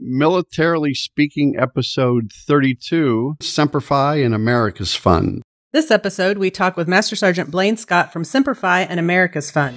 Militarily Speaking, episode 32 Semper Fi and America's Fund. This episode, we talk with Master Sergeant Blaine Scott from Semper Fi and America's Fund.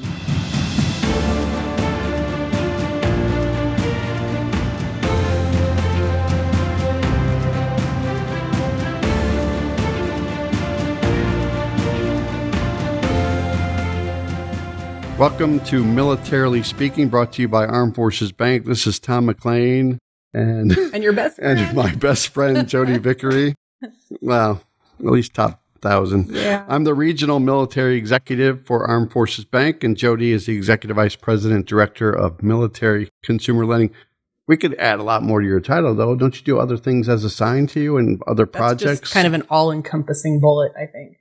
Welcome to Militarily Speaking, brought to you by Armed Forces Bank. This is Tom McLean and And your best friend. and my best friend Jodi Vickery. Well, at least top thousand. Yeah. I'm the regional military executive for Armed Forces Bank, and Jodi is the executive vice president director of military consumer lending. We could add a lot more to your title, though. Don't you do other things as assigned to you and other That's projects? just kind of an all-encompassing bullet, I think.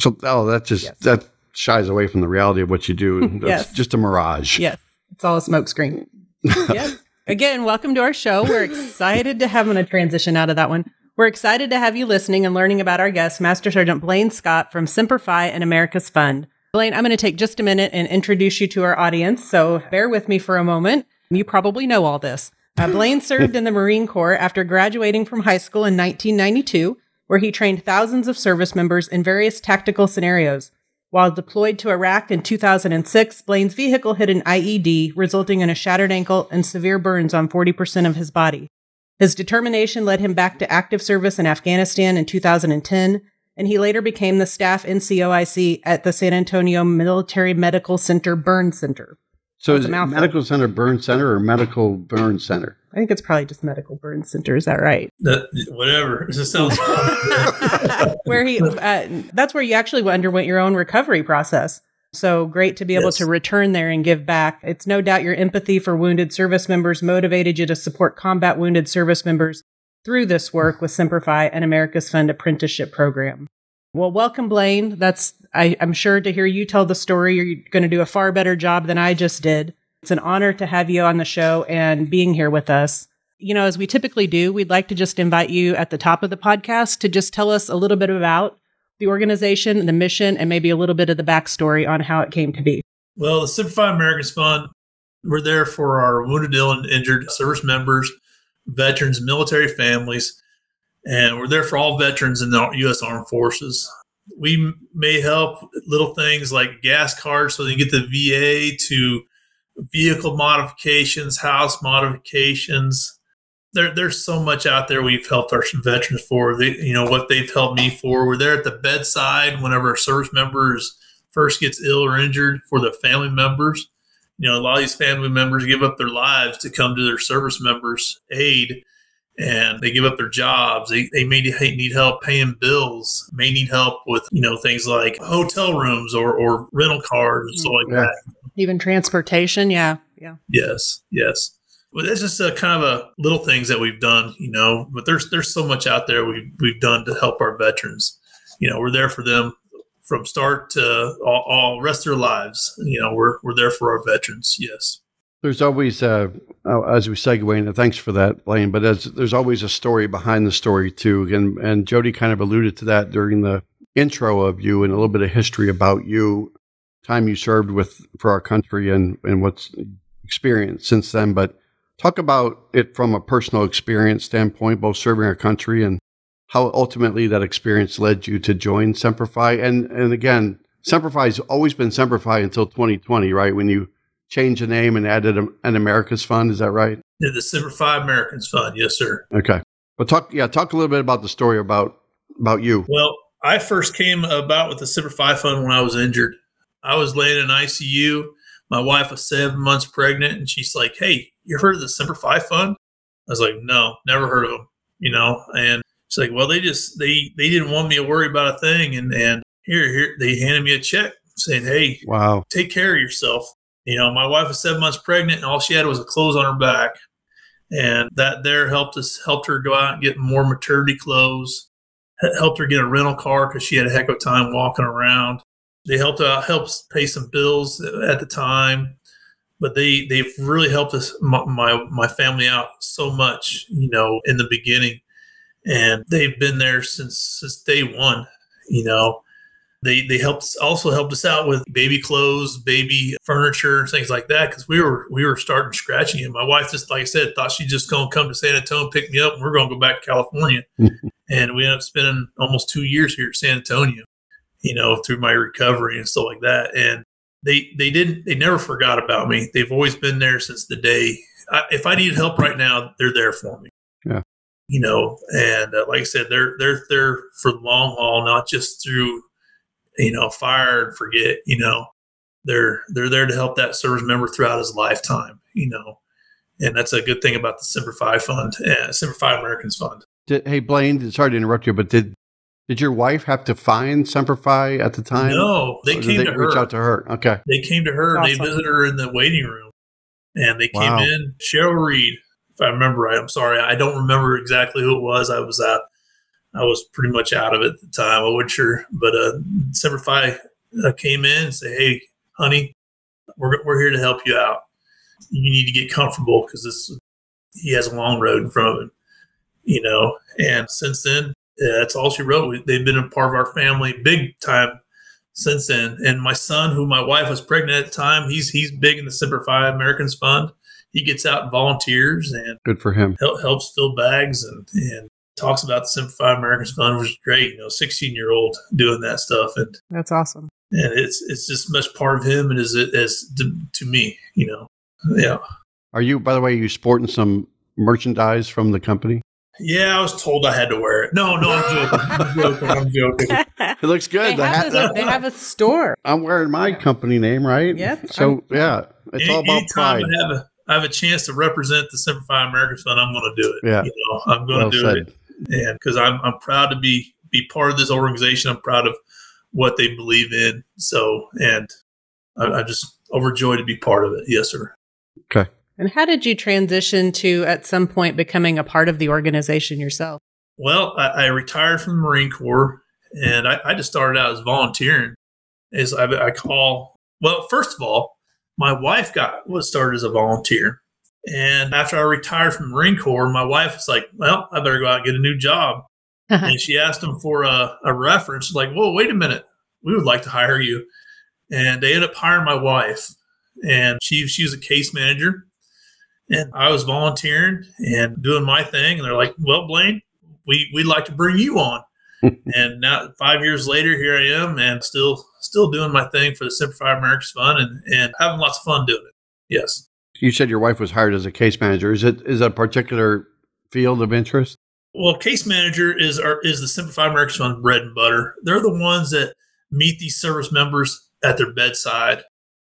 so, oh, that just Yes. that shies away from the reality of what you do. That's Yes. just a mirage. Yes, it's all a smokescreen. yes. Again, welcome to our show. We're excited to have. I'm going to transition out of that one. We're excited to have you listening and learning about our guest, Master Sergeant Blaine Scott from Semper Fi and America's Fund. Blaine, I'm going to take just a minute and introduce you to our audience. So bear with me for a moment. You probably know all this. Uh, Blaine served in the Marine Corps after graduating from high school in 1992, where he trained thousands of service members in various tactical scenarios. While deployed to Iraq in 2006, Blaine's vehicle hit an IED, resulting in a shattered ankle and severe burns on 40% of his body. His determination led him back to active service in Afghanistan in 2010, and he later became the staff NCOIC at the San Antonio Military Medical Center Burn Center. So That's is it mouthful. Medical Center Burn Center or Medical Burn Center? I think it's probably just Medical Burn Center. Is that right? That, whatever. It just sounds where he, uh, that's where you actually underwent your own recovery process. So great to be able Yes. to return there and give back. It's no doubt your empathy for wounded service members motivated you to support combat wounded service members through this work with Semper Fi and America's Fund apprenticeship program. Well, welcome, Blaine. That's, I, I'm sure to hear you tell the story, you're going to do a far better job than I just did. It's an honor to have you on the show and being here with us. You know, as we typically do, we'd like to just invite you at the top of the podcast to just tell us a little bit about the organization, the mission, and maybe a little bit of the backstory on how it came to be. well. The Semper Fi Americans Fund. We're there for our wounded, ill, and injured service members, veterans, military families, and we're there for all veterans in the U.S. Armed Forces. We may help little things like gas cards so they can get the VA to vehicle modifications, house modifications. There, there's so much out there we've helped our veterans for. They, you know what they've helped me for. We're there at the bedside whenever a service member first gets ill or injured for the family members. You know, a lot of these family members give up their lives to come to their service members' aid, and they give up their jobs. They, they may need help paying bills, may need help with you know things like hotel rooms or, or rental cars and stuff like Yeah. that. Even transportation, yeah, yeah. Yes, yes. Well, that's just a kind of a little things that we've done, you know. But there's there's so much out there we've we've done to help our veterans. You know, we're there for them from start to all, all rest of their lives. You know, we're we're there for our veterans. Yes. There's always, uh, uh, as we segue into, thanks for that, Blaine. But as there's always a story behind the story too, and and Jodi kind of alluded to that during the intro of you and a little bit of history about you, time you served with for our country and and what's experienced since then. But talk about it from a personal experience standpoint, both serving our country and how ultimately that experience led you to join Semper Fi. And and again, Semper Fi has always been Semper Fi until 2020, right? When you changed the name and added a, an America's Fund, is that right? Yeah, the Five Americans Fund. Yes, sir. Okay. But talk, yeah, talk a little bit about the story about about you. Well, I first came about with the Five Fund when I was injured. I was laying in ICU. My wife was seven months pregnant, and she's like, "Hey, you heard of the Semper Fi Fund?" I was like, "No, never heard of them." You know, and she's like, "Well, they just they they didn't want me to worry about a thing, and and here here they handed me a check saying, "Hey, Wow. take care of yourself." You know, my wife was seven months pregnant, and all she had was a clothes on her back, and that there helped us helped her go out and get more maternity clothes. Helped her get a rental car because she had a heck of a time walking around. They helped out, helped pay some bills at the time, but they they've really helped us my, my my family out so much, you know, in the beginning, and they've been there since since day one. You know, they they helped also helped us out with baby clothes, baby furniture, things like that because we were we were starting scratching it. My wife just like I said thought she just gonna come to San Antonio pick me up and we're gonna go back to California, and we ended up spending almost two years here at San Antonio, you know, through my recovery and stuff like that. And they they didn't they never forgot about me. They've always been there since the day. I, if I needed help right now, they're there for me. Yeah. You know, and uh, like I said, they're they're there for the long haul, not just through you know, fire and forget, you know, they're they're there to help that service member throughout his lifetime, you know. And that's a good thing about the Semper Fi Fund, uh, Semper Fi Americans Fund. Did, hey Blaine, sorry to interrupt you, but did did your wife have to find Semper Fi at the time? No, they Or did came they to reach her. out to her. Okay. They came to her. Awesome. They visited her in the waiting room, and they came Wow. in. Cheryl Reed, if I remember right. I'm sorry, I don't remember exactly who it was. I was uh, I was pretty much out of it at the time. I wasn't sure, but uh, Semper Fi uh, came in and said, "Hey, honey, we're we're here to help you out. You need to get comfortable because this he has a long road in front of him, you know." And since then, uh, that's all she wrote. We, they've been a part of our family big time since then. And my son, who my wife was pregnant at the time, he's he's big in the Semper Fi Americans Fund. He gets out and volunteers and Good for him. help, helps fill bags and, and talks about the Semper Fi Americans Fund, which is great. You know, 16 year old doing that stuff. And That's awesome. and it's it's just much part of him and as it as to, to me, you know. Yeah. Are you, by the way, you sporting some merchandise from the company? Yeah, I was told I had to wear it. No, no, I'm joking. I'm joking. I'm joking. It looks good. The have hat, a, they have a store. I'm wearing my company name, right? Yep. So yeah, it's all Any- about pride. I have a I have a chance to represent the Semper Fi Americans Fund, I'm going to do it. Yeah. You know, I'm going Well to do said. it, and because I'm I'm proud to be be part of this organization. I'm proud of what they believe in. So, and I, I'm just overjoyed to be part of it. Yes, sir. Okay. And how did you transition to at some point becoming a part of the organization yourself? Well, I, I retired from the Marine Corps, and I, I just started out as volunteering. As I, I call, well, first of all, my wife got was started as a volunteer, and after I retired from the Marine Corps, my wife was like, "Well, I better go out and get a new job." Uh-huh. and she asked them for a, a reference. Like, "Whoa, wait a minute, we would like to hire you," and they ended up hiring my wife, and she she was a case manager, and I was volunteering and doing my thing, and they're like, "Well, Blaine." we we'd like to bring you on. and now five years later, here I am, and still still doing my thing for the Semper Fi Americans Fund, and and having lots of fun doing it. Yes. You said your wife was hired as a case manager. Is it is that a particular field of interest? Well, case manager is our is the Simplified Fi Americans Fund bread and butter. They're the ones that meet these service members at their bedside,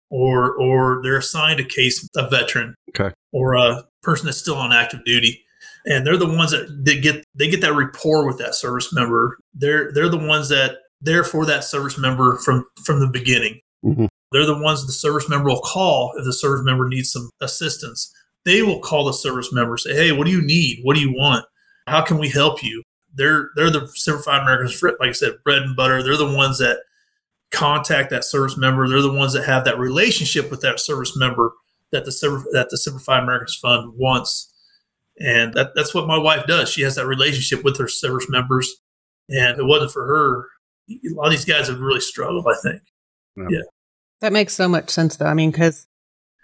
or or they're assigned a case a veteran, Okay. or a person that's still on active duty. And they're the ones that they get they get that rapport with that service member. They're they're the ones that they're for that service member from from the beginning. Mhm. They're the ones the service member will call if the service member needs some assistance. They will call the service member say, "Hey, what do you need? What do you want? How can we help you?" They're they're the Semper Fi Americans, for- like I said, bread and butter. They're the ones that contact that service member. They're the ones that have that relationship with that service member that the that the Simplified Americans Fund wants, and that, that's what my wife does. She has that relationship with her service members, and if it wasn't for her, a lot of these guys have really struggled. I think. That makes so much sense, though. I mean, because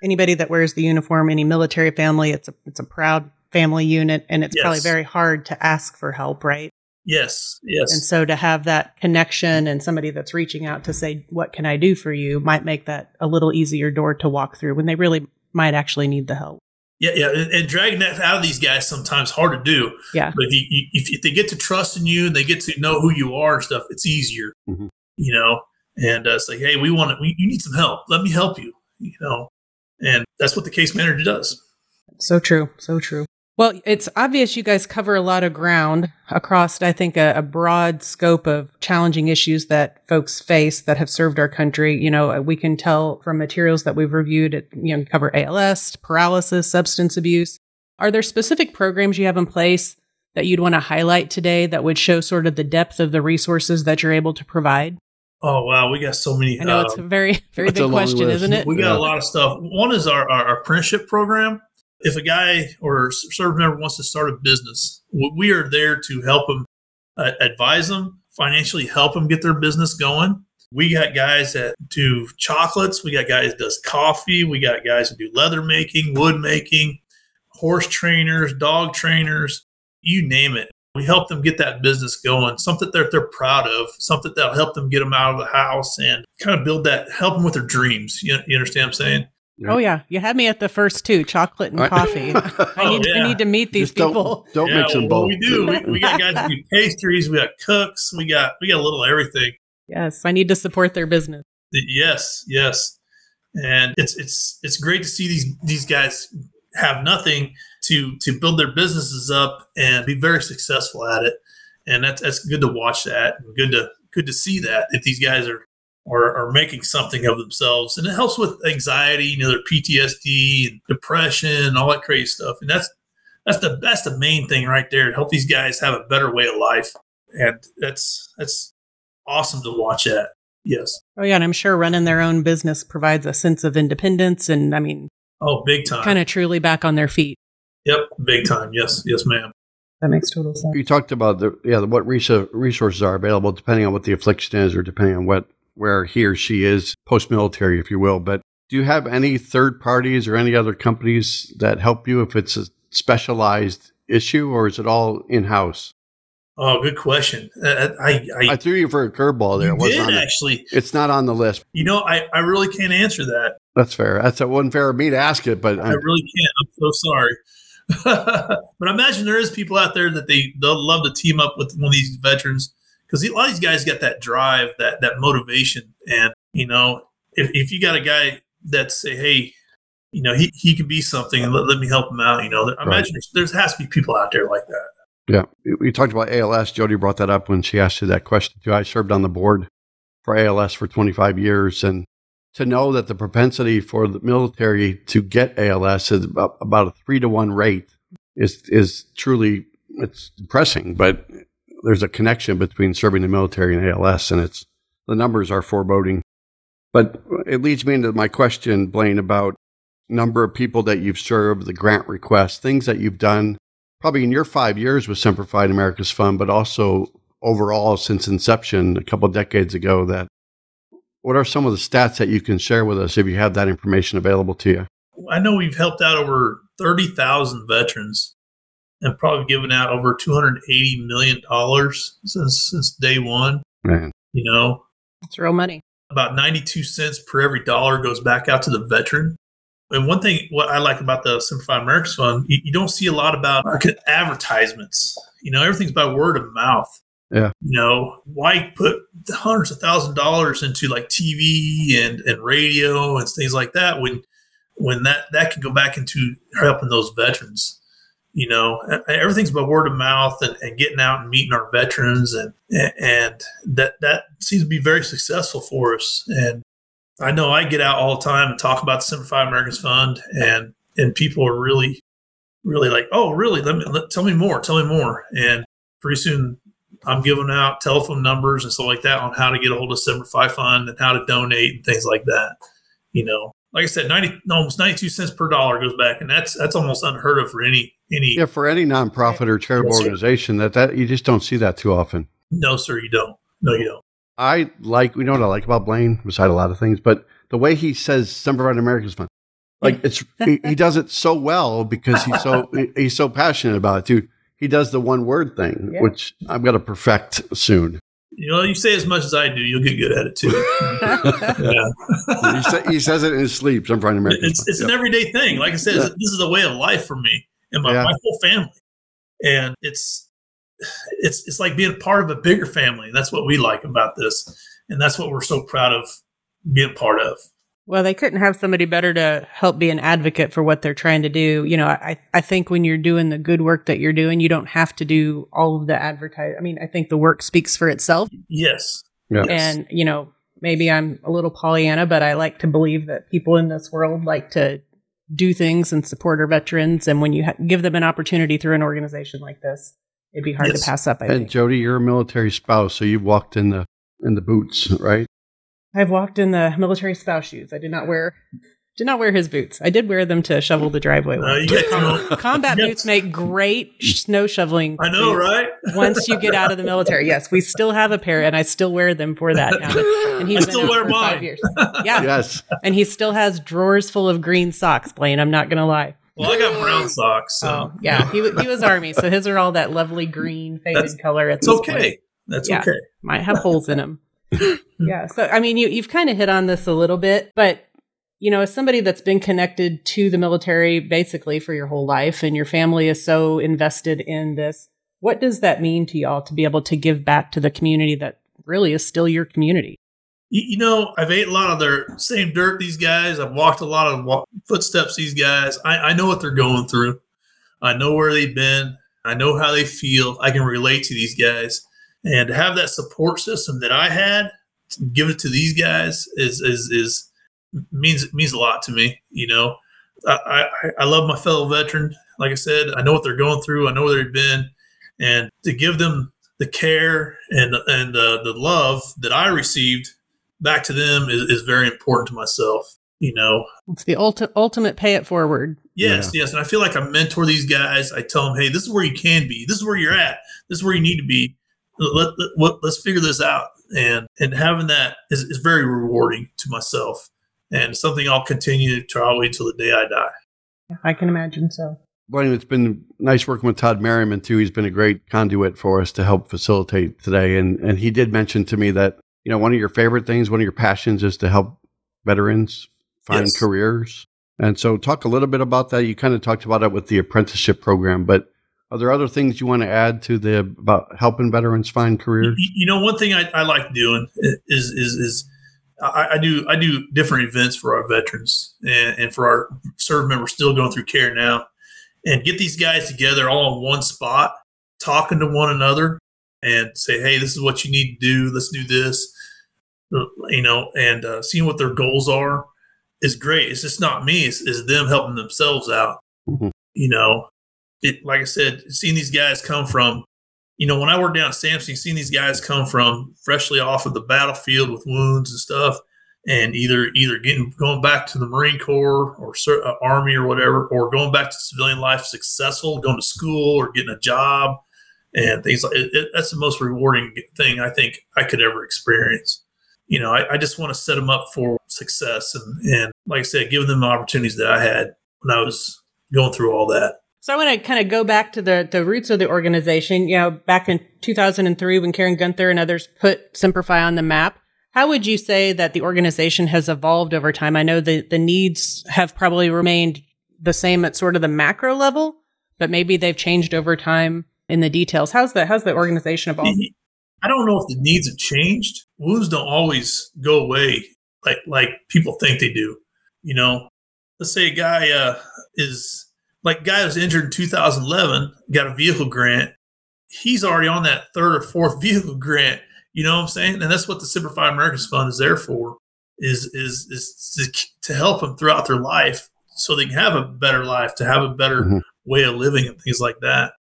anybody that wears the uniform, any military family, it's a it's a proud family unit, and it's probably very hard to ask for help, right? Yes, yes, And so to have that connection and somebody that's reaching out to say, "What can I do for you?" might make that a little easier door to walk through when they really might actually need the help. yeah, yeah. And, and dragging that out of these guys sometimes hard to do. Yeah. But if, you, you, if, if they get to trust in you and they get to know who you are and stuff, it's easier. Mhm. You know, and uh, like, hey, we want to. You need some help. Let me help you. You know, and that's what the case manager does. So true. So true. Well, it's obvious you guys cover a lot of ground across, I think, a, a broad scope of challenging issues that folks face that have served our country. You know, we can tell from materials that we've reviewed, you know, cover ALS, paralysis, substance abuse. Are there specific programs you have in place that you'd want to highlight today that would show sort of the depth of the resources that you're able to provide? Oh wow, we got so many. I know uh, it's a very, very That's big question, list. isn't it? We got Yeah. a lot of stuff. One is our, our apprenticeship program. If a guy or service member wants to start a business, we are there to help them, uh, advise them, financially help them get their business going. We got guys that do chocolates. We got guys that does coffee. We got guys that do leather making, wood making, horse trainers, dog trainers, you name it. We help them get that business going, something that they're proud of, something that'll help them get them out of the house and kind of build that, help them with their dreams. You, you understand what I'm saying? Oh yeah, you had me at the first two, chocolate and coffee. I need Oh, yeah. I need to meet these Just don't- people. Don't, Yeah, mix them well, both. We do. We, we got guys that do pastries. We got cooks. We got we got a little everything. Yes, I need to support their business. Yes, yes, and it's it's it's great to see these these guys have nothing to to build their businesses up and be very successful at it, and that's that's good to watch that and good to good to see that if these guys are are, are making something of themselves, and it helps with anxiety, you know, their PTSD and depression and all that crazy stuff, and that's that's the that's the main thing right there to help these guys have a better way of life, and that's that's awesome to watch that. Yes. Oh yeah, and I'm sure running their own business provides a sense of independence and I mean, Oh, big time. kind of truly back on their feet. Yep, big time. Yes, yes, ma'am. That makes total sense. You talked about the yeah what resources are available depending on what the affliction is or depending on what where he or she is post military, if you will. But do you have any third parties or any other companies that help you if it's a specialized issue, or is it all in house? Oh, good question. Uh, I, I, I threw you for a curveball there. you did on the- actually. it's not on the list. You know, I, I really can't answer that. That's fair. That's a one fair of me to ask it, but I I'm, really can't. I'm so sorry. but I imagine there is people out there that they they'll love to team up with one of these veterans because a lot of these guys got that drive, that that motivation, and you know, if, if you got a guy that say, hey, you know, he, he can be something, and let, let me help him out. You know, I imagine there's, there's has to be people out there like that. yeah. We talked about ALS. Jodi brought that up when she asked you that question too. I served on the board for ALS for 25 years, and to know that the propensity for the military to get ALS is about, about a three to one rate is is truly it's depressing. But there's a connection between serving the military and ALS, and it's the numbers are foreboding. But it leads me into my question, Blaine, about number of people that you've served, the grant requests, things that you've done, probably in your five years with Semper Fi America's Fund, but also overall since inception a couple decades ago. That what are some of the stats that you can share with us if you have that information available to you? I know we've helped out over 30,000 veterans and probably given out over 280 million dollars since since day 1, Man, you know. It's real money. About 92 cents per every dollar goes back out to the veteran. And one thing what I like about the Semper Fi America's Fund, you, you don't see a lot about market advertisements. You know, everything's by word of mouth. Yeah. You know, why put hundreds of thousand dollars into like TV and, and radio and things like that when when that that can go back into helping those veterans? You know everything's by word of mouth and, and getting out and meeting our veterans and and that that seems to be very successful for us. And i know i get out all the time and talk about the Semper Fi americans fund and and people are really really like oh really? Let me let, tell me more tell me more. And pretty soon i'm giving out telephone numbers and stuff like that on how to get a hold of Semper Fi fund and how to donate and things like that you know like I said, ninety almost ninety two cents per dollar goes back, and that's that's almost unheard of for any any. yeah, for any nonprofit or charitable Yes, organization, that that you just don't see that too often. No, sir, you don't. No, you don't. I like, you know what I like about Blaine, beside a lot of things, but the way he says Semper Fi America's Fund, like it's, he, he does it so well because he's so, he- he's so passionate about it too. He does the one word thing, Yeah. which I'm going to perfect soon. You know, you say as much as I do, you'll get good at it too. yeah, he, sa- he says it in his sleep, Semper Fi America's it's Fund. it's Yeah. an everyday thing. Like I said, Yeah. this is a way of life for me and my, Yeah. my whole family, and it's it's it's like being part of a bigger family. That's what we like about this, and that's what we're so proud of being a part of. Well, they couldn't have somebody better to help be an advocate for what they're trying to do. You know, I, I think when you're doing the good work that you're doing, you don't have to do all of the advertise. I mean, I think the work speaks for itself. Yes. Yes. And, you know, maybe I'm a little Pollyanna, but I like to believe that people in this world like to do things and support our veterans. And when you ha- give them an opportunity through an organization like this, it'd be hard Yes. to pass up. I And think. Jodi, you're a military spouse, so you've walked in the in the boots, right? I've walked in the military spouse shoes. I did not wear Did not wear his boots. I did wear them to shovel the driveway. Uh, with. you got Combat Yes. boots make great snow shoveling. I know, right? Once you get out of the military, yes, we still have a pair, and I still wear them for that now. And he's I still out wear for five mine. years. Yeah, Yes. and he still has drawers full of green socks. Blaine, I'm not gonna lie. Well, I got brown socks, so Oh, yeah, he, he was army, so his are all that lovely green faded That's- color. At it's okay. point. That's Yeah. okay. might have holes in them. yeah. So, I mean, you, you've kind of hit on this a little bit, but, you know, as somebody that's been connected to the military basically for your whole life and your family is so invested in this, what does that mean to y'all to be able to give back to the community that really is still your community? You, you know, I've ate a lot of their same dirt. These guys, I've walked a lot of wa- footsteps. These guys, I, I know what they're going through. I know where they've been. I know how they feel. I can relate to these guys, and to have that support system that I had, give it to these guys is is is means means a lot to me. You know, I, I I love my fellow veteran. Like I said, I know what they're going through. I know where they've been, and to give them the care and and uh, the love that I received back to them is, is very important to myself. You know, It's the ulti- ultimate pay it forward. yes, yes, and I feel like I mentor these guys. I tell them, hey, this is where you can be. This is where you're at. This is where you need to be. Let, let, let- let's figure this out. And and having that is, is very rewarding to myself, and something I'll continue to probably until the day I die. I can imagine so. Blaine, it's been nice working with Todd Merriman too. He's been a great conduit for us to help facilitate today. And and he did mention to me that, you know, one of your favorite things, one of your passions is to help veterans find Yes. careers. And so talk a little bit about that. You kind of talked about it with the apprenticeship program, but are there other things you want to add to the about helping veterans find careers? You, know, one thing I, I like doing is is is I, I do I do different events for our veterans and, and for our service members still going through care now, and get these guys together all in one spot, talking to one another, and say, hey, this is what you need to do. Let's do this, you know, and uh, seeing what their goals are is great. It's just not me; it's, it's them helping themselves out. Mhm. You know, it like I said, seeing these guys come from you know, when I worked down at SAMMC, seeing these guys come from freshly off of the battlefield with wounds and stuff, and either either getting going back to the Marine Corps or uh, Army or whatever, or going back to civilian life successful, going to school or getting a job, and things like it, it, that's the most rewarding thing I think I could ever experience. You know, I, I just want to set them up for success, and and like I said, giving them the opportunities that I had when I was going through all that. So I want to kind of go back to the the roots of the organization. You know, back in 2003 when Karen Guenther and others put Semper Fi on the map. How would you say that the organization has evolved over time? I know the the needs have probably remained the same at sort of the macro level, but maybe they've changed over time in the details. How's the how's the organization evolved? I don't know if the needs have changed. Wounds don't always go away like like people think they do. You know, let's say a guy uh, is like guy was injured in 2011, got a vehicle grant. He's already on that third or fourth vehicle grant. You know what I'm saying? And that's what the Semper Fi Americans Fund is there for. Is is is to, to help them throughout their life so they can have a better life, to have a better Mhm. way of living and things like that.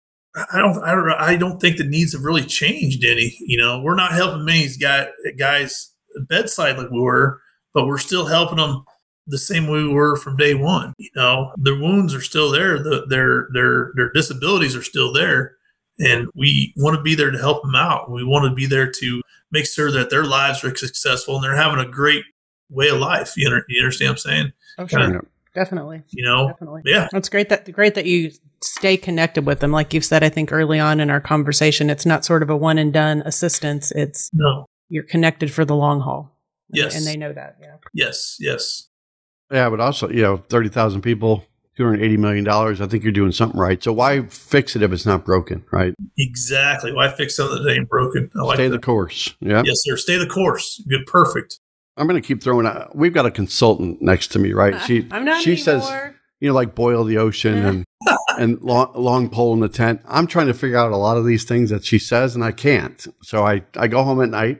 I don't, I don't, I don't think the needs have really changed any. You know, we're not helping many guys, guys bedside like we were, but we're still helping them the same way we were from day one. You know, their wounds are still there, the, their their their disabilities are still there, and we want to be there to help them out. We want to be there to make sure that their lives are successful and they're having a great way of life. You, under, you understand what I'm saying? Oh, sure, kinda- definitely, You know, definitely. yeah, That's great that great that you stay connected with them. Like you've said, I think early on in our conversation, it's not sort of a one and done assistance. It's no, you're connected for the long haul. Yes. and they know that. Yeah. yes, yes. Yeah, but also, you know, 30,000 people, $280 million. I think you're doing something right. So why fix it if it's not broken, right? Exactly. Why fix something that ain't broken? I like Stay that. the course. Yeah. Yes, sir. Stay the course. Good. Perfect. I'm going to keep throwing out. We've got a consultant next to me, right? Uh, she, I'm not she anymore. says, you know, like boil the ocean and, and long, long pole in the tent. I'm trying to figure out a lot of these things that she says and I can't. So I, I go home at night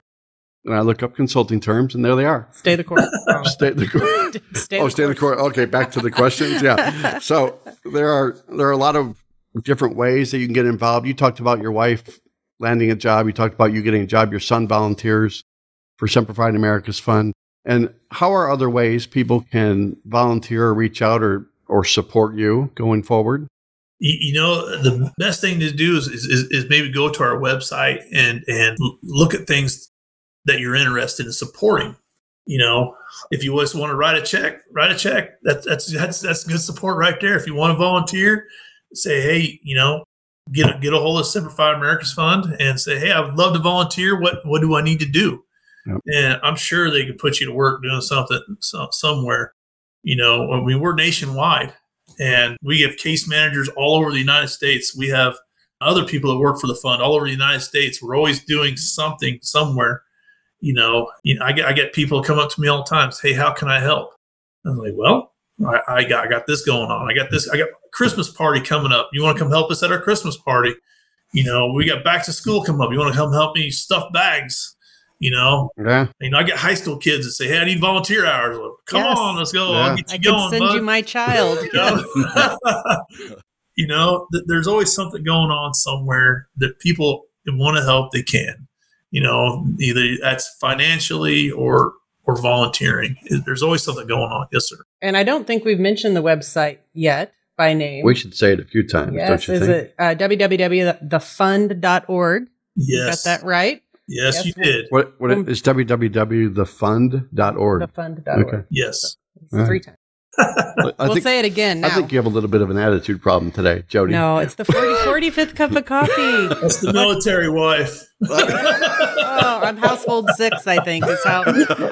and I look up consulting terms and there they are. stay the course. Oh. Stay the course. stay oh, stay the course. Okay, back to the questions. Yeah. So there are there are a lot of different ways that you can get involved. You talked about your wife landing a job. You talked about you getting a job. Your son volunteers for Semper Fi America's Fund. And how are other ways people can volunteer or reach out or, or support you going forward? You, you know, the best thing to do is, is, is maybe go to our website and, and look at things that you're interested in supporting. You know, if you just want to write a check, write a check. That's that's that's that's good support right there. If you want to volunteer, say, hey, you know, get a, get a hold of Semper Fi America's Fund and say, hey, I would love to volunteer. What what do I need to do? Yep. And I'm sure they could put you to work doing something so, somewhere. You know, I mean, we're nationwide, and we have case managers all over the United States. We have other people that work for the fund all over the United States. We're always doing something somewhere you know, you know, I get I get people come up to me all the time, say, "Hey, how can I help?" I'm like, "Well, I, I got I got this going on. I got this. I got Christmas party coming up. You want to come help us at our Christmas party? You know, we got back to school come up. You want to come help me stuff bags? You know, yeah. You know, I get high school kids that say, "Hey, I need volunteer hours." Like, come yes. on, let's go. Yeah. I'll get you I going. send bud. you my child. you know, you know th- there's always something going on somewhere that people want to help. They can you know, either that's financially or or volunteering. There's always something going on. Yes, sir. And I don't think we've mentioned the website yet by name. We should say it a few times. Yes, is think? Is it uh, www.thefund.org? Yes. got that right? Yes, yes you did. What, what um, is www.thefund.org? Thefund.org. Okay. Yes. So, three times. I we'll think, say it again now. I think you have a little bit of an attitude problem today, Jodi. No, it's the 40, 45th cup of coffee. That's the military wife. oh, I'm household six, I think, is how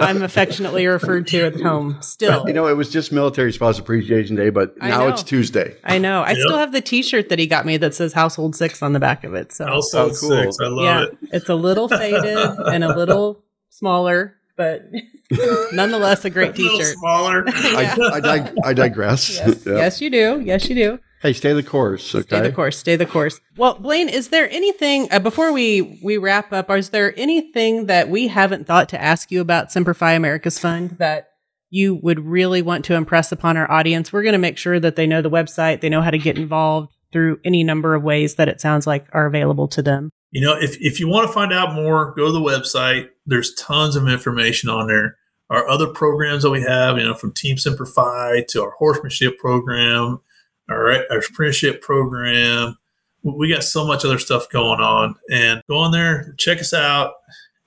I'm affectionately referred to at home. Still. You know, it was just Military Spouse Appreciation Day, but now it's Tuesday. I know. I yep. still have the t shirt that he got me that says household six on the back of it. So Household oh, cool. six. I love yeah, it. It's a little faded and a little smaller but nonetheless a great t-shirt. Smaller. yeah. I, I, dig- I, digress. Yes. Yep. yes, you do. Yes, you do. Hey, stay the course. Okay. Stay the course. Stay the course. Well, Blaine, is there anything uh, before we we wrap up? Is there anything that we haven't thought to ask you about Semper Fi America's Fund that you would really want to impress upon our audience? We're going to make sure that they know the website, they know how to get involved through any number of ways that it sounds like are available to them. You know, if if you want to find out more, go to the website. There's tons of information on there. Our other programs that we have, you know, from Team Semper Fi to our horsemanship program, our, our apprenticeship program. We got so much other stuff going on. And go on there, check us out,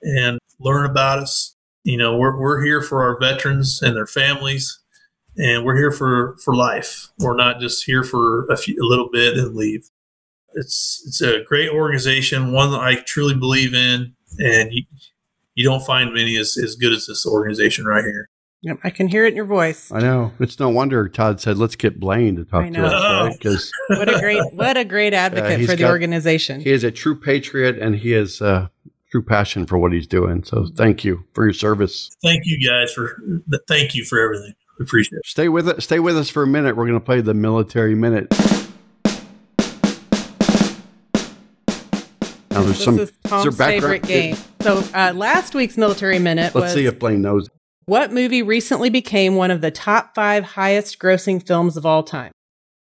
and learn about us. You know, we're, we're here for our veterans and their families, and we're here for, for life. We're not just here for a, few, a little bit and leave. It's it's a great organization, one that I truly believe in, and you, you don't find many as, as good as this organization right here. Yep, I can hear it in your voice. I know. It's no wonder Todd said, "Let's get Blaine to talk to us." Because right? what a great, what a great advocate uh, for the got, organization. He is a true patriot, and he has a true passion for what he's doing. So, thank you for your service. Thank you guys for. Thank you for everything. We appreciate it. Stay with it. Stay with us for a minute. We're going to play the military minute. Now, there's this some, is Tom's favorite game. So uh, last week's military minute. Let's was, see if Blaine knows. What movie recently became one of the top five highest grossing films of all time?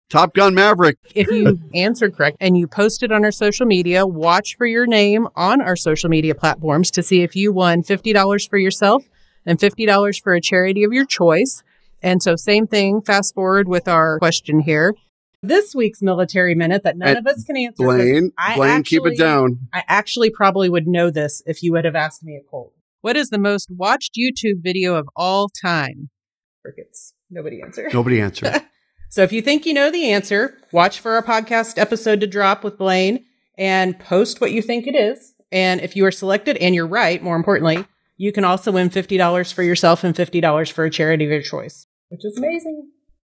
Top Gun Maverick. If you answered correct and you posted on our social media, watch for your name on our social media platforms to see if you won $50 for yourself and $50 for a charity of your choice. And so, same thing, fast forward with our question here. This week's military minute that none of us can answer. Blaine, Blaine, actually, keep it down. I actually probably would know this if you would have asked me a cold. What is the most watched YouTube video of all time? Crickets. Nobody answered. Nobody answered. so if you think you know the answer, watch for our podcast episode to drop with Blaine and post what you think it is. And if you are selected and you're right, more importantly, you can also win $50 for yourself and $50 for a charity of your choice, which is amazing.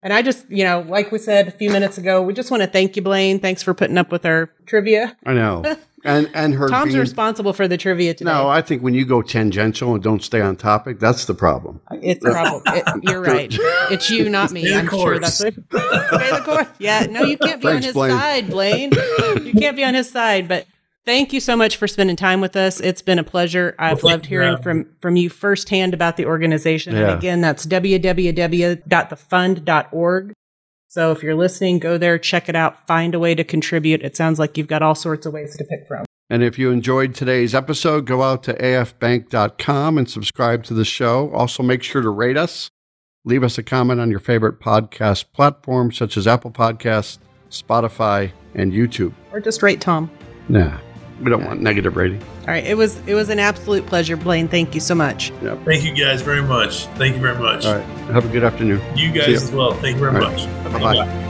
And I just, you know, like we said a few minutes ago, we just want to thank you, Blaine. Thanks for putting up with our trivia. I know. And and her Tom's being, responsible for the trivia today. No, I think when you go tangential and don't stay on topic, that's the problem. It's the problem. It, you're right. It's you, not me. I'm sure that's what. Stay the course. Yeah. No, you can't be Thanks, on his Blaine. side, Blaine. You can't be on his side. But thank you so much for spending time with us. It's been a pleasure. I've well, loved hearing from from you firsthand about the organization. Yeah. And again, that's www.thefund.org. So if you're listening, go there, check it out, find a way to contribute. It sounds like you've got all sorts of ways to pick from. And if you enjoyed today's episode, go out to afbank.com and subscribe to the show. Also, make sure to rate us. Leave us a comment on your favorite podcast platform, such as Apple Podcasts, Spotify, and YouTube. Or just rate Tom. Nah, we don't want negative rating. All right. It was it was an absolute pleasure, Blaine. Thank you so much. Thank you guys very much. Thank you very much. All right. Have a good afternoon. You guys as well. Thank you very All right. much. Bye-bye.